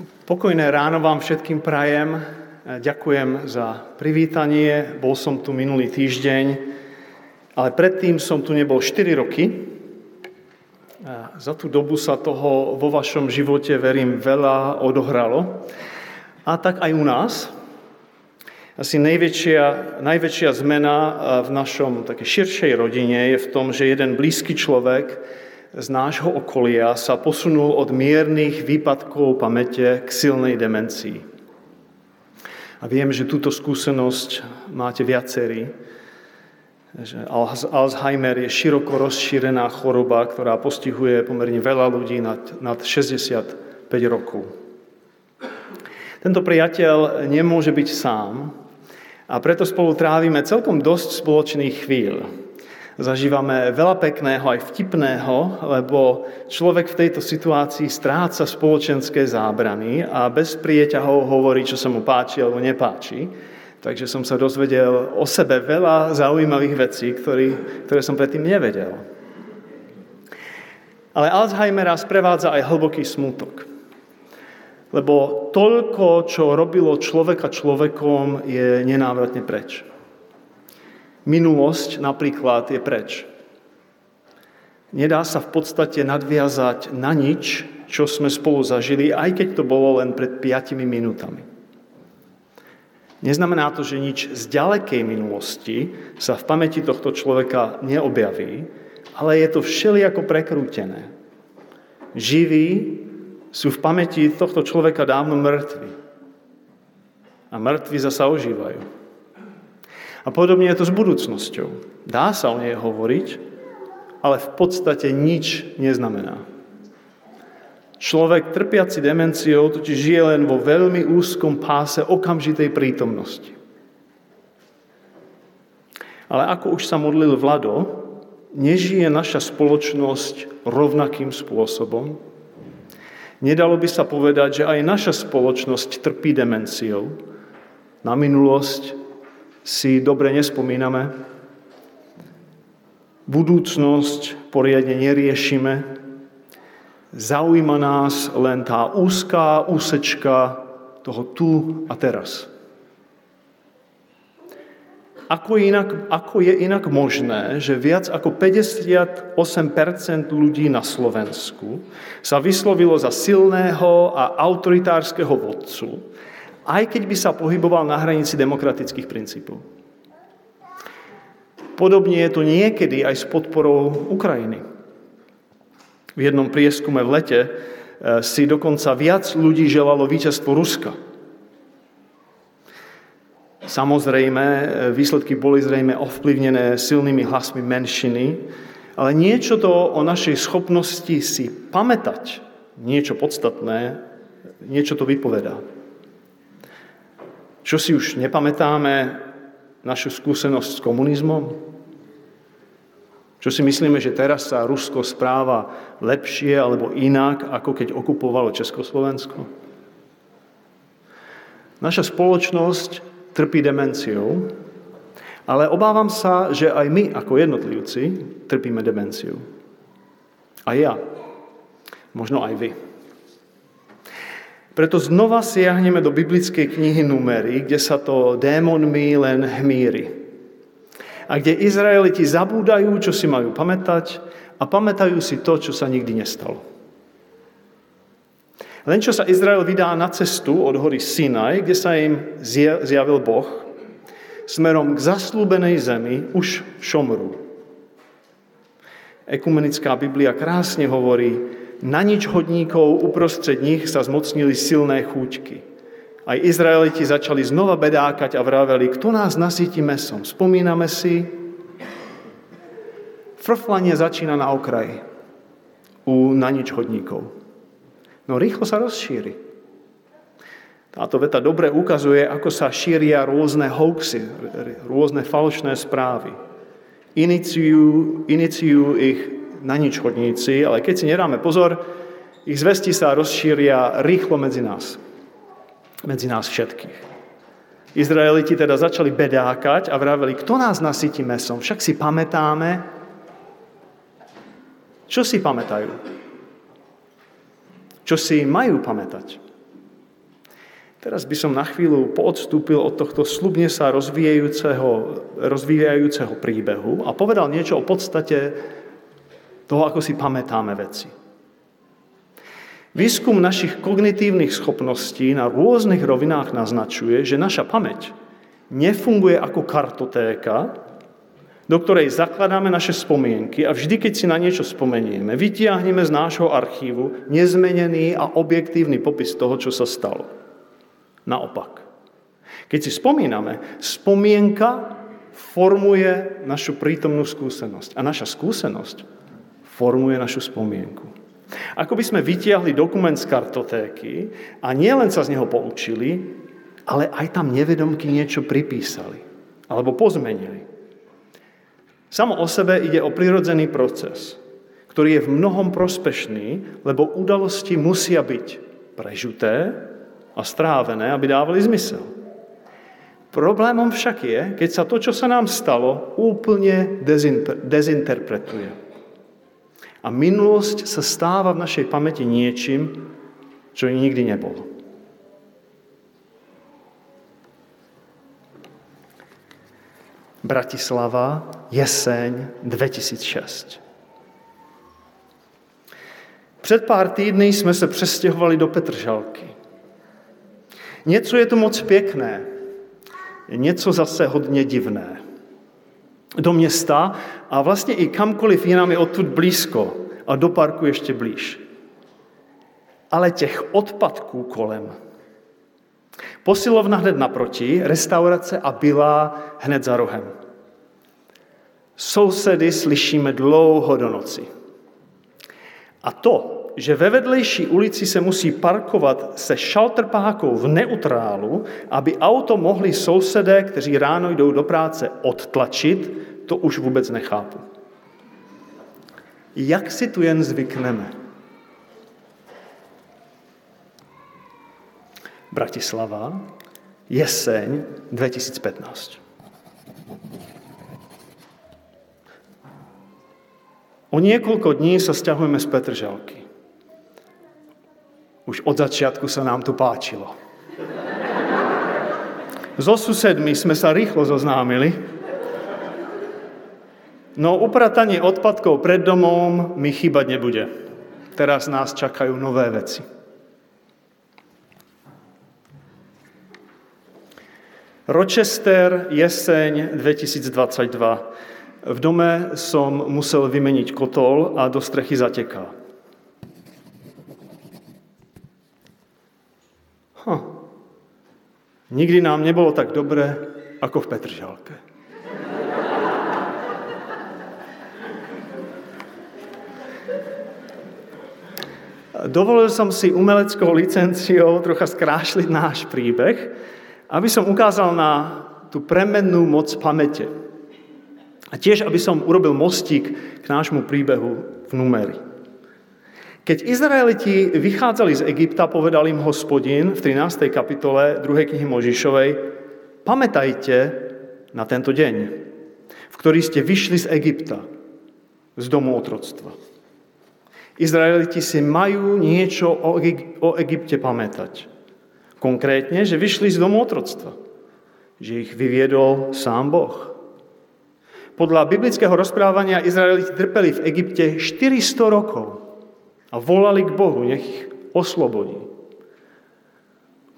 Pokojné ráno vám všetkým prajem. Ďakujem za privítanie. Bol som tu minulý týždeň, ale predtým som tu nebol 4 roky. Za tú dobu sa toho vo vašom živote, verím, veľa odohralo. A tak aj u nás. Asi najväčšia, najväčšia zmena v našom také širšej rodine je v tom, že jeden blízky človek z nášho okolia sa posunul od miernych výpadkov pamäte k silnej demencii. A viem, že túto skúsenosť máte viacerí, že Alzheimer je široko rozšírená choroba, ktorá postihuje pomerne veľa ľudí nad, nad 65 rokov. Tento priateľ nemôže byť sám a preto spolu trávime celkom dosť spoločných chvíľ zažívame veľa pekného, aj vtipného, lebo človek v tejto situácii stráca spoločenské zábrany a bez prieťahov hovorí, čo sa mu páči alebo nepáči. Takže som sa dozvedel o sebe veľa zaujímavých vecí, ktorý, ktoré som predtým nevedel. Ale Alzheimera sprevádza aj hlboký smutok. Lebo toľko, čo robilo človeka človekom, je nenávratne preč. Minulosť napríklad je preč. Nedá sa v podstate nadviazať na nič, čo sme spolu zažili, aj keď to bolo len pred 5 minútami. Neznamená to, že nič z ďalekej minulosti sa v pamäti tohto človeka neobjaví, ale je to všelijako prekrútené. Živí sú v pamäti tohto človeka dávno mŕtvi. A mŕtvi zasa ožívajú. A podobne je to s budúcnosťou. Dá sa o nej hovoriť, ale v podstate nič neznamená. Človek trpiaci demenciou totiž žije len vo veľmi úzkom páse okamžitej prítomnosti. Ale ako už sa modlil Vlado, nežije naša spoločnosť rovnakým spôsobom. Nedalo by sa povedať, že aj naša spoločnosť trpí demenciou na minulosť, si dobre nespomíname, budúcnosť poriadne neriešime, zaujíma nás len tá úzká úsečka toho tu a teraz. Ako, inak, ako je inak možné, že viac ako 58% ľudí na Slovensku sa vyslovilo za silného a autoritárskeho vodcu, aj keď by sa pohyboval na hranici demokratických princípov. Podobne je to niekedy aj s podporou Ukrajiny. V jednom prieskume v lete e, si dokonca viac ľudí želalo víťazstvo Ruska. Samozrejme, e, výsledky boli zrejme ovplyvnené silnými hlasmi menšiny, ale niečo to o našej schopnosti si pamätať niečo podstatné, niečo to vypovedá. Čo si už nepamätáme našu skúsenosť s komunizmom? Čo si myslíme, že teraz sa Rusko správa lepšie alebo inak, ako keď okupovalo Československo? Naša spoločnosť trpí demenciou, ale obávam sa, že aj my ako jednotlivci trpíme demenciou. A ja. Možno aj vy. Preto znova siahneme do biblickej knihy Numery, kde sa to démonmi len hmíri. A kde Izraeliti zabúdajú, čo si majú pamätať a pamätajú si to, čo sa nikdy nestalo. Len čo sa Izrael vydá na cestu od hory Sinaj, kde sa im zjavil Boh, smerom k zaslúbenej zemi, už v Šomru. Ekumenická Biblia krásne hovorí, na nič hodníkov uprostred nich sa zmocnili silné chúťky. Aj Izraeliti začali znova bedákať a vraveli, kto nás nasíti mesom. Spomíname si, frflanie začína na okraji u na nič hodníkov. No rýchlo sa rozšíri. Táto veta dobre ukazuje, ako sa šíria rôzne hoaxy, rôzne falošné správy. Iniciujú, iniciujú ich na nič chodníci, ale keď si nedáme pozor, ich zvesti sa rozšíria rýchlo medzi nás. Medzi nás všetkých. Izraeliti teda začali bedákať a vraveli, kto nás nasytí mesom? Však si pamätáme. Čo si pamätajú? Čo si majú pamätať? Teraz by som na chvíľu poodstúpil od tohto slubne sa rozvíjajúceho, rozvíjajúceho príbehu a povedal niečo o podstate toho, ako si pamätáme veci. Výskum našich kognitívnych schopností na rôznych rovinách naznačuje, že naša pamäť nefunguje ako kartotéka, do ktorej zakladáme naše spomienky a vždy, keď si na niečo spomenieme, vytiahneme z nášho archívu nezmenený a objektívny popis toho, čo sa stalo. Naopak. Keď si spomíname, spomienka formuje našu prítomnú skúsenosť. A naša skúsenosť formuje našu spomienku. Ako by sme vytiahli dokument z kartotéky a nielen sa z neho poučili, ale aj tam nevedomky niečo pripísali alebo pozmenili. Samo o sebe ide o prirodzený proces, ktorý je v mnohom prospešný, lebo udalosti musia byť prežuté a strávené, aby dávali zmysel. Problémom však je, keď sa to, čo sa nám stalo, úplne dezinterpretuje. A minulosť sa stáva v našej pamäti niečím, čo nikdy nebolo. Bratislava, jeseň 2006. Před pár týdny jsme se přestěhovali do Petržalky. Něco je tu moc pěkné, něco zase hodně divné. Do města a vlastně i kamkoliv jinam je odtud blízko a do parku ještě blíž. Ale těch odpadků kolem. Posilovna hned naproti, restaurace a byla hned za rohem. Sousedy slyšíme dlouho do noci. A to, že ve vedlejší ulici se musí parkovat se šaltrpákou v neutrálu, aby auto mohli sousedé, kteří ráno jdou do práce, odtlačit, to už vůbec nechápu. Jak si tu jen zvykneme? Bratislava, jeseň 2015. O niekoľko dní sa stiahujeme z Petržalky. Už od začiatku sa nám tu páčilo. So susedmi sme sa rýchlo zoznámili. No upratanie odpadkov pred domom mi chýbať nebude. Teraz nás čakajú nové veci. Rochester, jeseň 2022. V dome som musel vymeniť kotol a do strechy zateká. Huh. Nikdy nám nebolo tak dobre, ako v Petržalke. Dovolil som si umeleckou licenciou trocha skrášliť náš príbeh, aby som ukázal na tú premennú moc pamäte. A tiež, aby som urobil mostík k nášmu príbehu v numeri. Keď Izraeliti vychádzali z Egypta, povedal im hospodin v 13. kapitole 2. knihy Možišovej, pamätajte na tento deň, v ktorý ste vyšli z Egypta, z domu otroctva. Izraeliti si majú niečo o, Egypte pamätať. Konkrétne, že vyšli z domu otroctva. Že ich vyviedol sám Boh. Podľa biblického rozprávania Izraeliti trpeli v Egypte 400 rokov a volali k Bohu, nech ich oslobodí.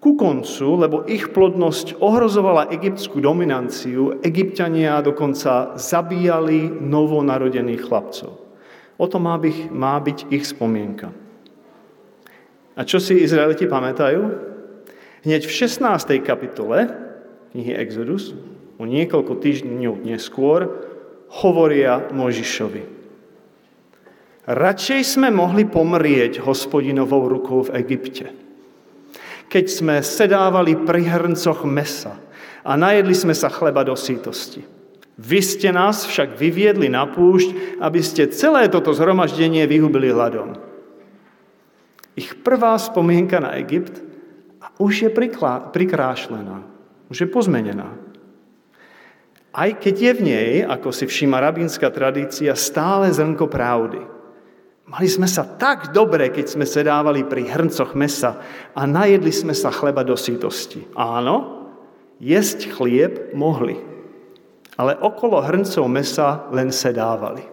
Ku koncu, lebo ich plodnosť ohrozovala egyptskú dominanciu, egyptiania dokonca zabíjali novonarodených chlapcov. O to má byť, má byť ich spomienka. A čo si Izraeliti pamätajú? Hneď v 16. kapitole knihy Exodus, o niekoľko týždňov neskôr, hovoria Možišovi. Radšej sme mohli pomrieť hospodinovou rukou v Egypte. Keď sme sedávali pri hrncoch mesa a najedli sme sa chleba do sítosti. Vy ste nás však vyviedli na púšť, aby ste celé toto zhromaždenie vyhubili hladom. Ich prvá spomienka na Egypt už je prikrášlená, už je pozmenená. Aj keď je v nej, ako si všíma rabínska tradícia, stále zrnko pravdy – Mali sme sa tak dobre, keď sme sedávali pri hrncoch mesa a najedli sme sa chleba do sítosti. Áno, jesť chlieb mohli, ale okolo hrncov mesa len sedávali.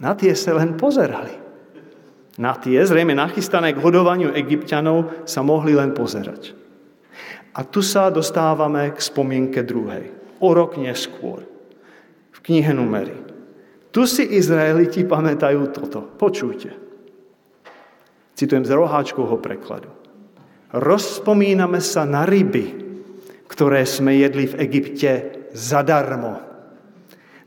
Na tie sa len pozerali. Na tie, zrejme nachystané k hodovaniu egyptianov, sa mohli len pozerať. A tu sa dostávame k spomienke druhej. O rok neskôr. V knihe Numery. Tu si Izraeliti pamätajú toto. Počujte. Citujem z roháčkovho prekladu. Rozpomíname sa na ryby, ktoré sme jedli v Egypte zadarmo.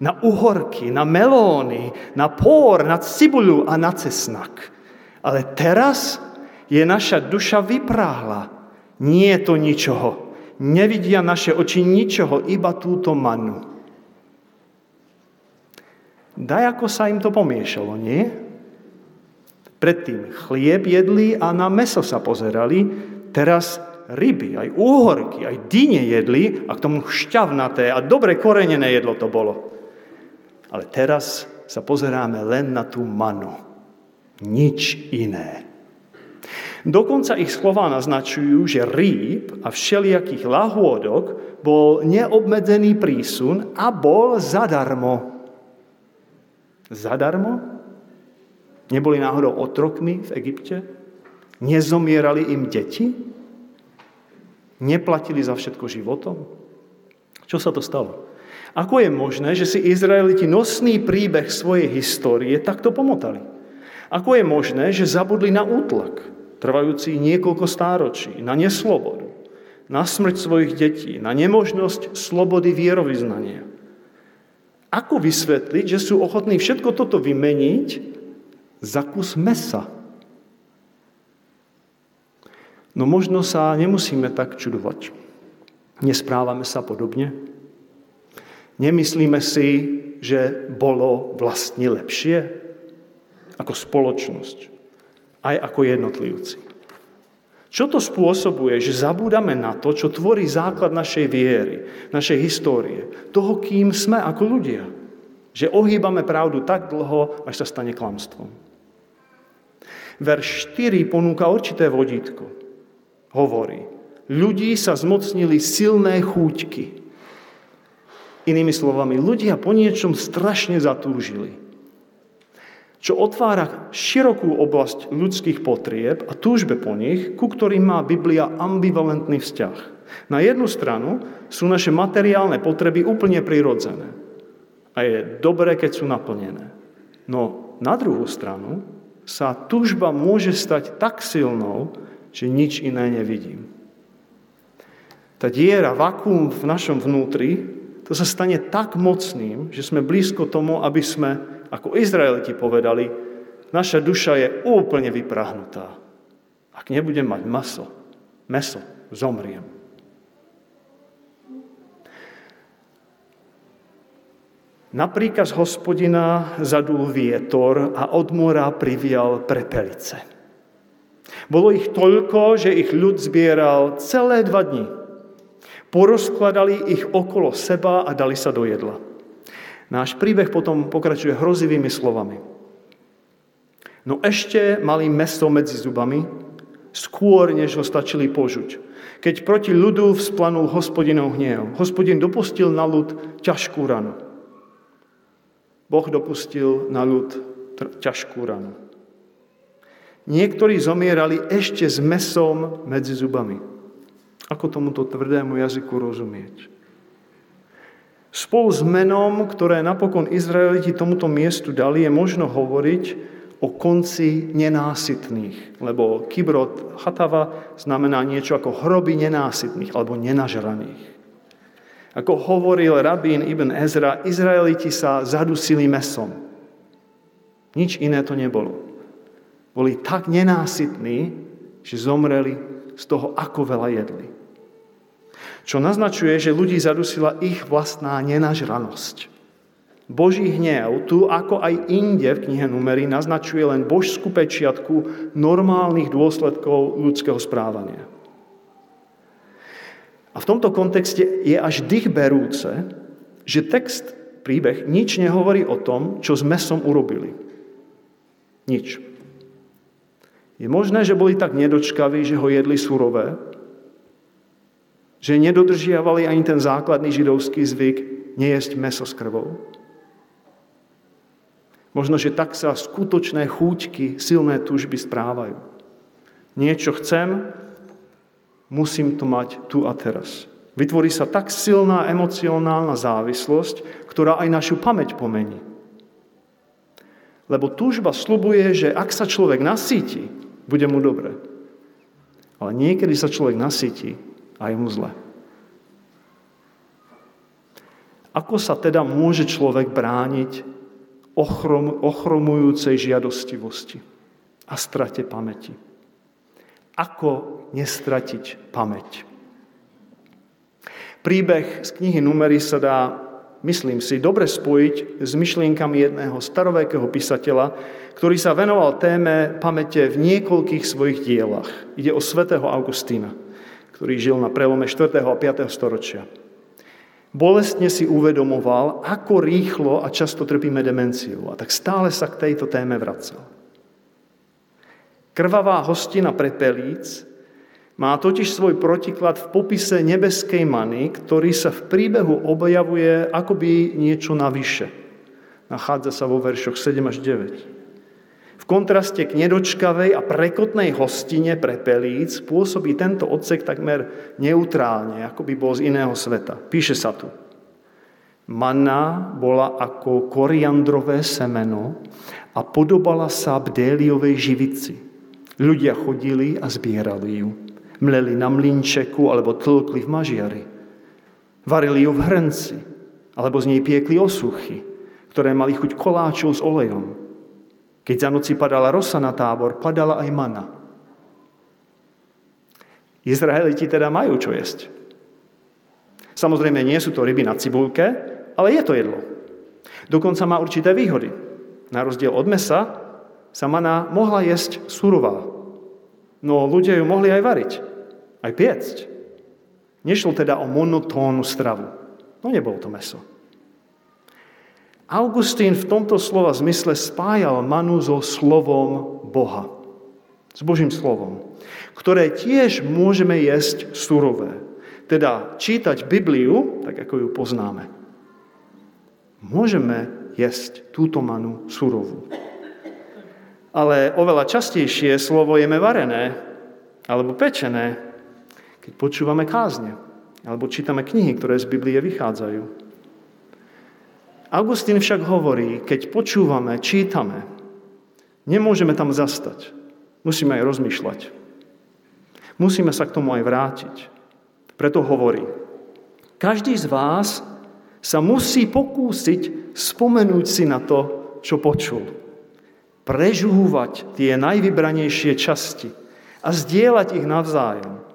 Na uhorky, na melóny, na pór, na cibulu a na cesnak. Ale teraz je naša duša vypráhla. Nie je to ničoho. Nevidia naše oči ničoho, iba túto manu. Daj, ako sa im to pomiešalo, nie? Predtým chlieb jedli a na meso sa pozerali, teraz ryby, aj úhorky, aj dyne jedli a k tomu šťavnaté a dobre korenené jedlo to bolo. Ale teraz sa pozeráme len na tú manu. Nič iné. Dokonca ich slova naznačujú, že rýb a všelijakých lahôdok bol neobmedzený prísun a bol zadarmo. Zadarmo? Neboli náhodou otrokmi v Egypte? Nezomierali im deti? Neplatili za všetko životom? Čo sa to stalo? Ako je možné, že si Izraeliti nosný príbeh svojej histórie takto pomotali? Ako je možné, že zabudli na útlak, trvajúci niekoľko stáročí, na neslobodu, na smrť svojich detí, na nemožnosť slobody vierovýznania? Ako vysvetliť, že sú ochotní všetko toto vymeniť za kus mesa? No možno sa nemusíme tak čudovať. Nesprávame sa podobne? Nemyslíme si, že bolo vlastne lepšie ako spoločnosť, aj ako jednotlivci. Čo to spôsobuje, že zabúdame na to, čo tvorí základ našej viery, našej histórie, toho, kým sme ako ľudia. Že ohýbame pravdu tak dlho, až sa stane klamstvom. Verš 4 ponúka určité vodítko. Hovorí, ľudí sa zmocnili silné chúťky. Inými slovami, ľudia po niečom strašne zatúžili čo otvára širokú oblasť ľudských potrieb a túžbe po nich, ku ktorým má Biblia ambivalentný vzťah. Na jednu stranu sú naše materiálne potreby úplne prirodzené a je dobré, keď sú naplnené. No na druhú stranu sa túžba môže stať tak silnou, že nič iné nevidím. Tá diera, vakúm v našom vnútri, to sa stane tak mocným, že sme blízko tomu, aby sme ako Izraeliti povedali, naša duša je úplne vyprahnutá. Ak nebudem mať maso, meso, zomriem. Na príkaz hospodina zadul vietor a od mora privial prepelice. Bolo ich toľko, že ich ľud zbieral celé dva dni. Porozkladali ich okolo seba a dali sa do jedla. Náš príbeh potom pokračuje hrozivými slovami. No ešte mali meso medzi zubami, skôr, než ho stačili požuť. Keď proti ľudu vzplanul hospodinov hniev, hospodin dopustil na ľud ťažkú ranu. Boh dopustil na ľud ťažkú ranu. Niektorí zomierali ešte s mesom medzi zubami. Ako tomuto tvrdému jazyku rozumieť? Spolu s menom, ktoré napokon Izraeliti tomuto miestu dali, je možno hovoriť o konci nenásytných, lebo kibrot hatava znamená niečo ako hroby nenásytných alebo nenažraných. Ako hovoril rabín Ibn Ezra, Izraeliti sa zadusili mesom. Nič iné to nebolo. Boli tak nenásytní, že zomreli z toho, ako veľa jedli. Čo naznačuje, že ľudí zadusila ich vlastná nenažranosť. Boží hnev, tu ako aj inde v knihe Numery, naznačuje len božskú pečiatku normálnych dôsledkov ľudského správania. A v tomto kontexte je až dých berúce, že text, príbeh, nič nehovorí o tom, čo s mesom urobili. Nič. Je možné, že boli tak nedočkaví, že ho jedli surové, že nedodržiavali ani ten základný židovský zvyk nejesť meso s krvou. Možno, že tak sa skutočné chúťky, silné túžby správajú. Niečo chcem, musím to mať tu a teraz. Vytvorí sa tak silná emocionálna závislosť, ktorá aj našu pamäť pomení. Lebo túžba slubuje, že ak sa človek nasíti, bude mu dobre. Ale niekedy sa človek nasytí a je mu zle. Ako sa teda môže človek brániť ochrom, ochromujúcej žiadostivosti a strate pamäti? Ako nestratiť pamäť? Príbeh z knihy Numery sa dá myslím si, dobre spojiť s myšlienkami jedného starovekého písateľa, ktorý sa venoval téme pamäte v niekoľkých svojich dielach. Ide o svätého Augustína, ktorý žil na prelome 4. a 5. storočia. Bolestne si uvedomoval, ako rýchlo a často trpíme demenciou a tak stále sa k tejto téme vracal. Krvavá hostina prepelíc má totiž svoj protiklad v popise nebeskej many, ktorý sa v príbehu objavuje akoby niečo navyše. Nachádza sa vo veršoch 7 až 9. V kontraste k nedočkavej a prekotnej hostine pre pelíc pôsobí tento odsek takmer neutrálne, ako by bol z iného sveta. Píše sa tu. Manna bola ako koriandrové semeno a podobala sa bdéliovej živici. Ľudia chodili a zbierali ju mleli na mlinčeku alebo tlkli v mažiari. Varili ju v hrnci alebo z nej piekli osuchy, ktoré mali chuť koláčov s olejom. Keď za noci padala rosa na tábor, padala aj mana. Izraeliti teda majú čo jesť. Samozrejme, nie sú to ryby na cibulke, ale je to jedlo. Dokonca má určité výhody. Na rozdiel od mesa sa mana mohla jesť surová. No ľudia ju mohli aj variť aj piecť. Nešlo teda o monotónnu stravu. No nebolo to meso. Augustín v tomto slova zmysle spájal manu so slovom Boha. S Božím slovom, ktoré tiež môžeme jesť surové. Teda čítať Bibliu, tak ako ju poznáme. Môžeme jesť túto manu surovú. Ale oveľa častejšie slovo jeme varené alebo pečené keď počúvame kázne alebo čítame knihy, ktoré z Biblie vychádzajú. Augustín však hovorí, keď počúvame, čítame, nemôžeme tam zastať. Musíme aj rozmýšľať. Musíme sa k tomu aj vrátiť. Preto hovorí, každý z vás sa musí pokúsiť spomenúť si na to, čo počul. Prežúvať tie najvybranejšie časti a zdieľať ich navzájom.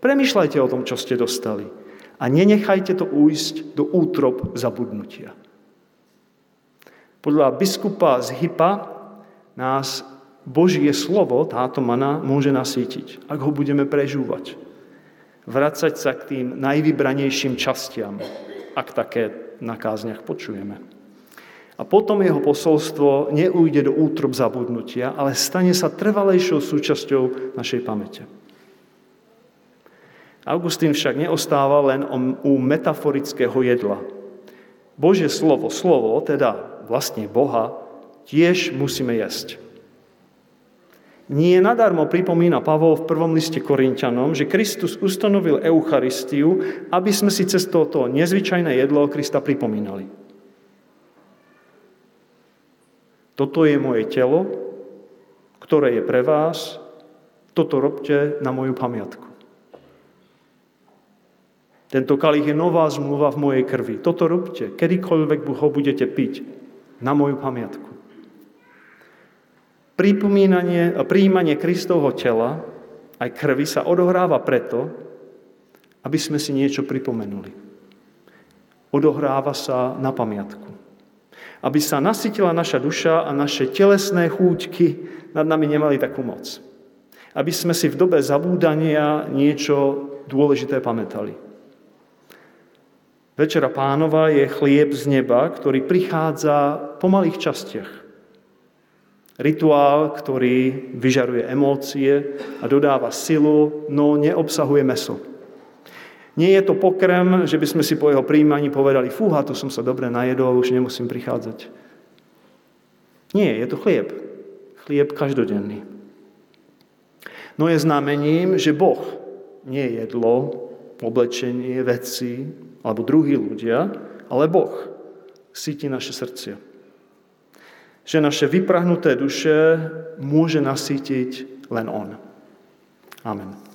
Premýšľajte o tom, čo ste dostali a nenechajte to újsť do útrop zabudnutia. Podľa biskupa z Hypa nás Božie slovo, táto mana, môže nasítiť, ak ho budeme prežúvať. Vracať sa k tým najvybranejším častiam, ak také na kázniach počujeme. A potom jeho posolstvo neújde do útrop zabudnutia, ale stane sa trvalejšou súčasťou našej pamäte. Augustín však neostáva len u metaforického jedla. Božie slovo, slovo, teda vlastne Boha, tiež musíme jesť. Nie nadarmo pripomína Pavol v prvom liste Korintianom, že Kristus ustanovil Eucharistiu, aby sme si cez toto nezvyčajné jedlo Krista pripomínali. Toto je moje telo, ktoré je pre vás, toto robte na moju pamiatku. Tento kalich je nová zmluva v mojej krvi. Toto robte, kedykoľvek ho budete piť, na moju pamiatku. Pripomínanie a príjmanie Kristovho tela aj krvi sa odohráva preto, aby sme si niečo pripomenuli. Odohráva sa na pamiatku. Aby sa nasytila naša duša a naše telesné chúťky nad nami nemali takú moc. Aby sme si v dobe zabúdania niečo dôležité pamätali. Večera pánova je chlieb z neba, ktorý prichádza po malých častiach. Rituál, ktorý vyžaruje emócie a dodáva silu, no neobsahuje meso. Nie je to pokrm, že by sme si po jeho príjmaní povedali, fúha, to som sa dobre najedol, už nemusím prichádzať. Nie, je to chlieb. Chlieb každodenný. No je znamením, že Boh nie je jedlo, oblečenie, veci alebo druhí ľudia, ale Boh síti naše srdcia. Že naše vyprahnuté duše môže nasítiť len On. Amen.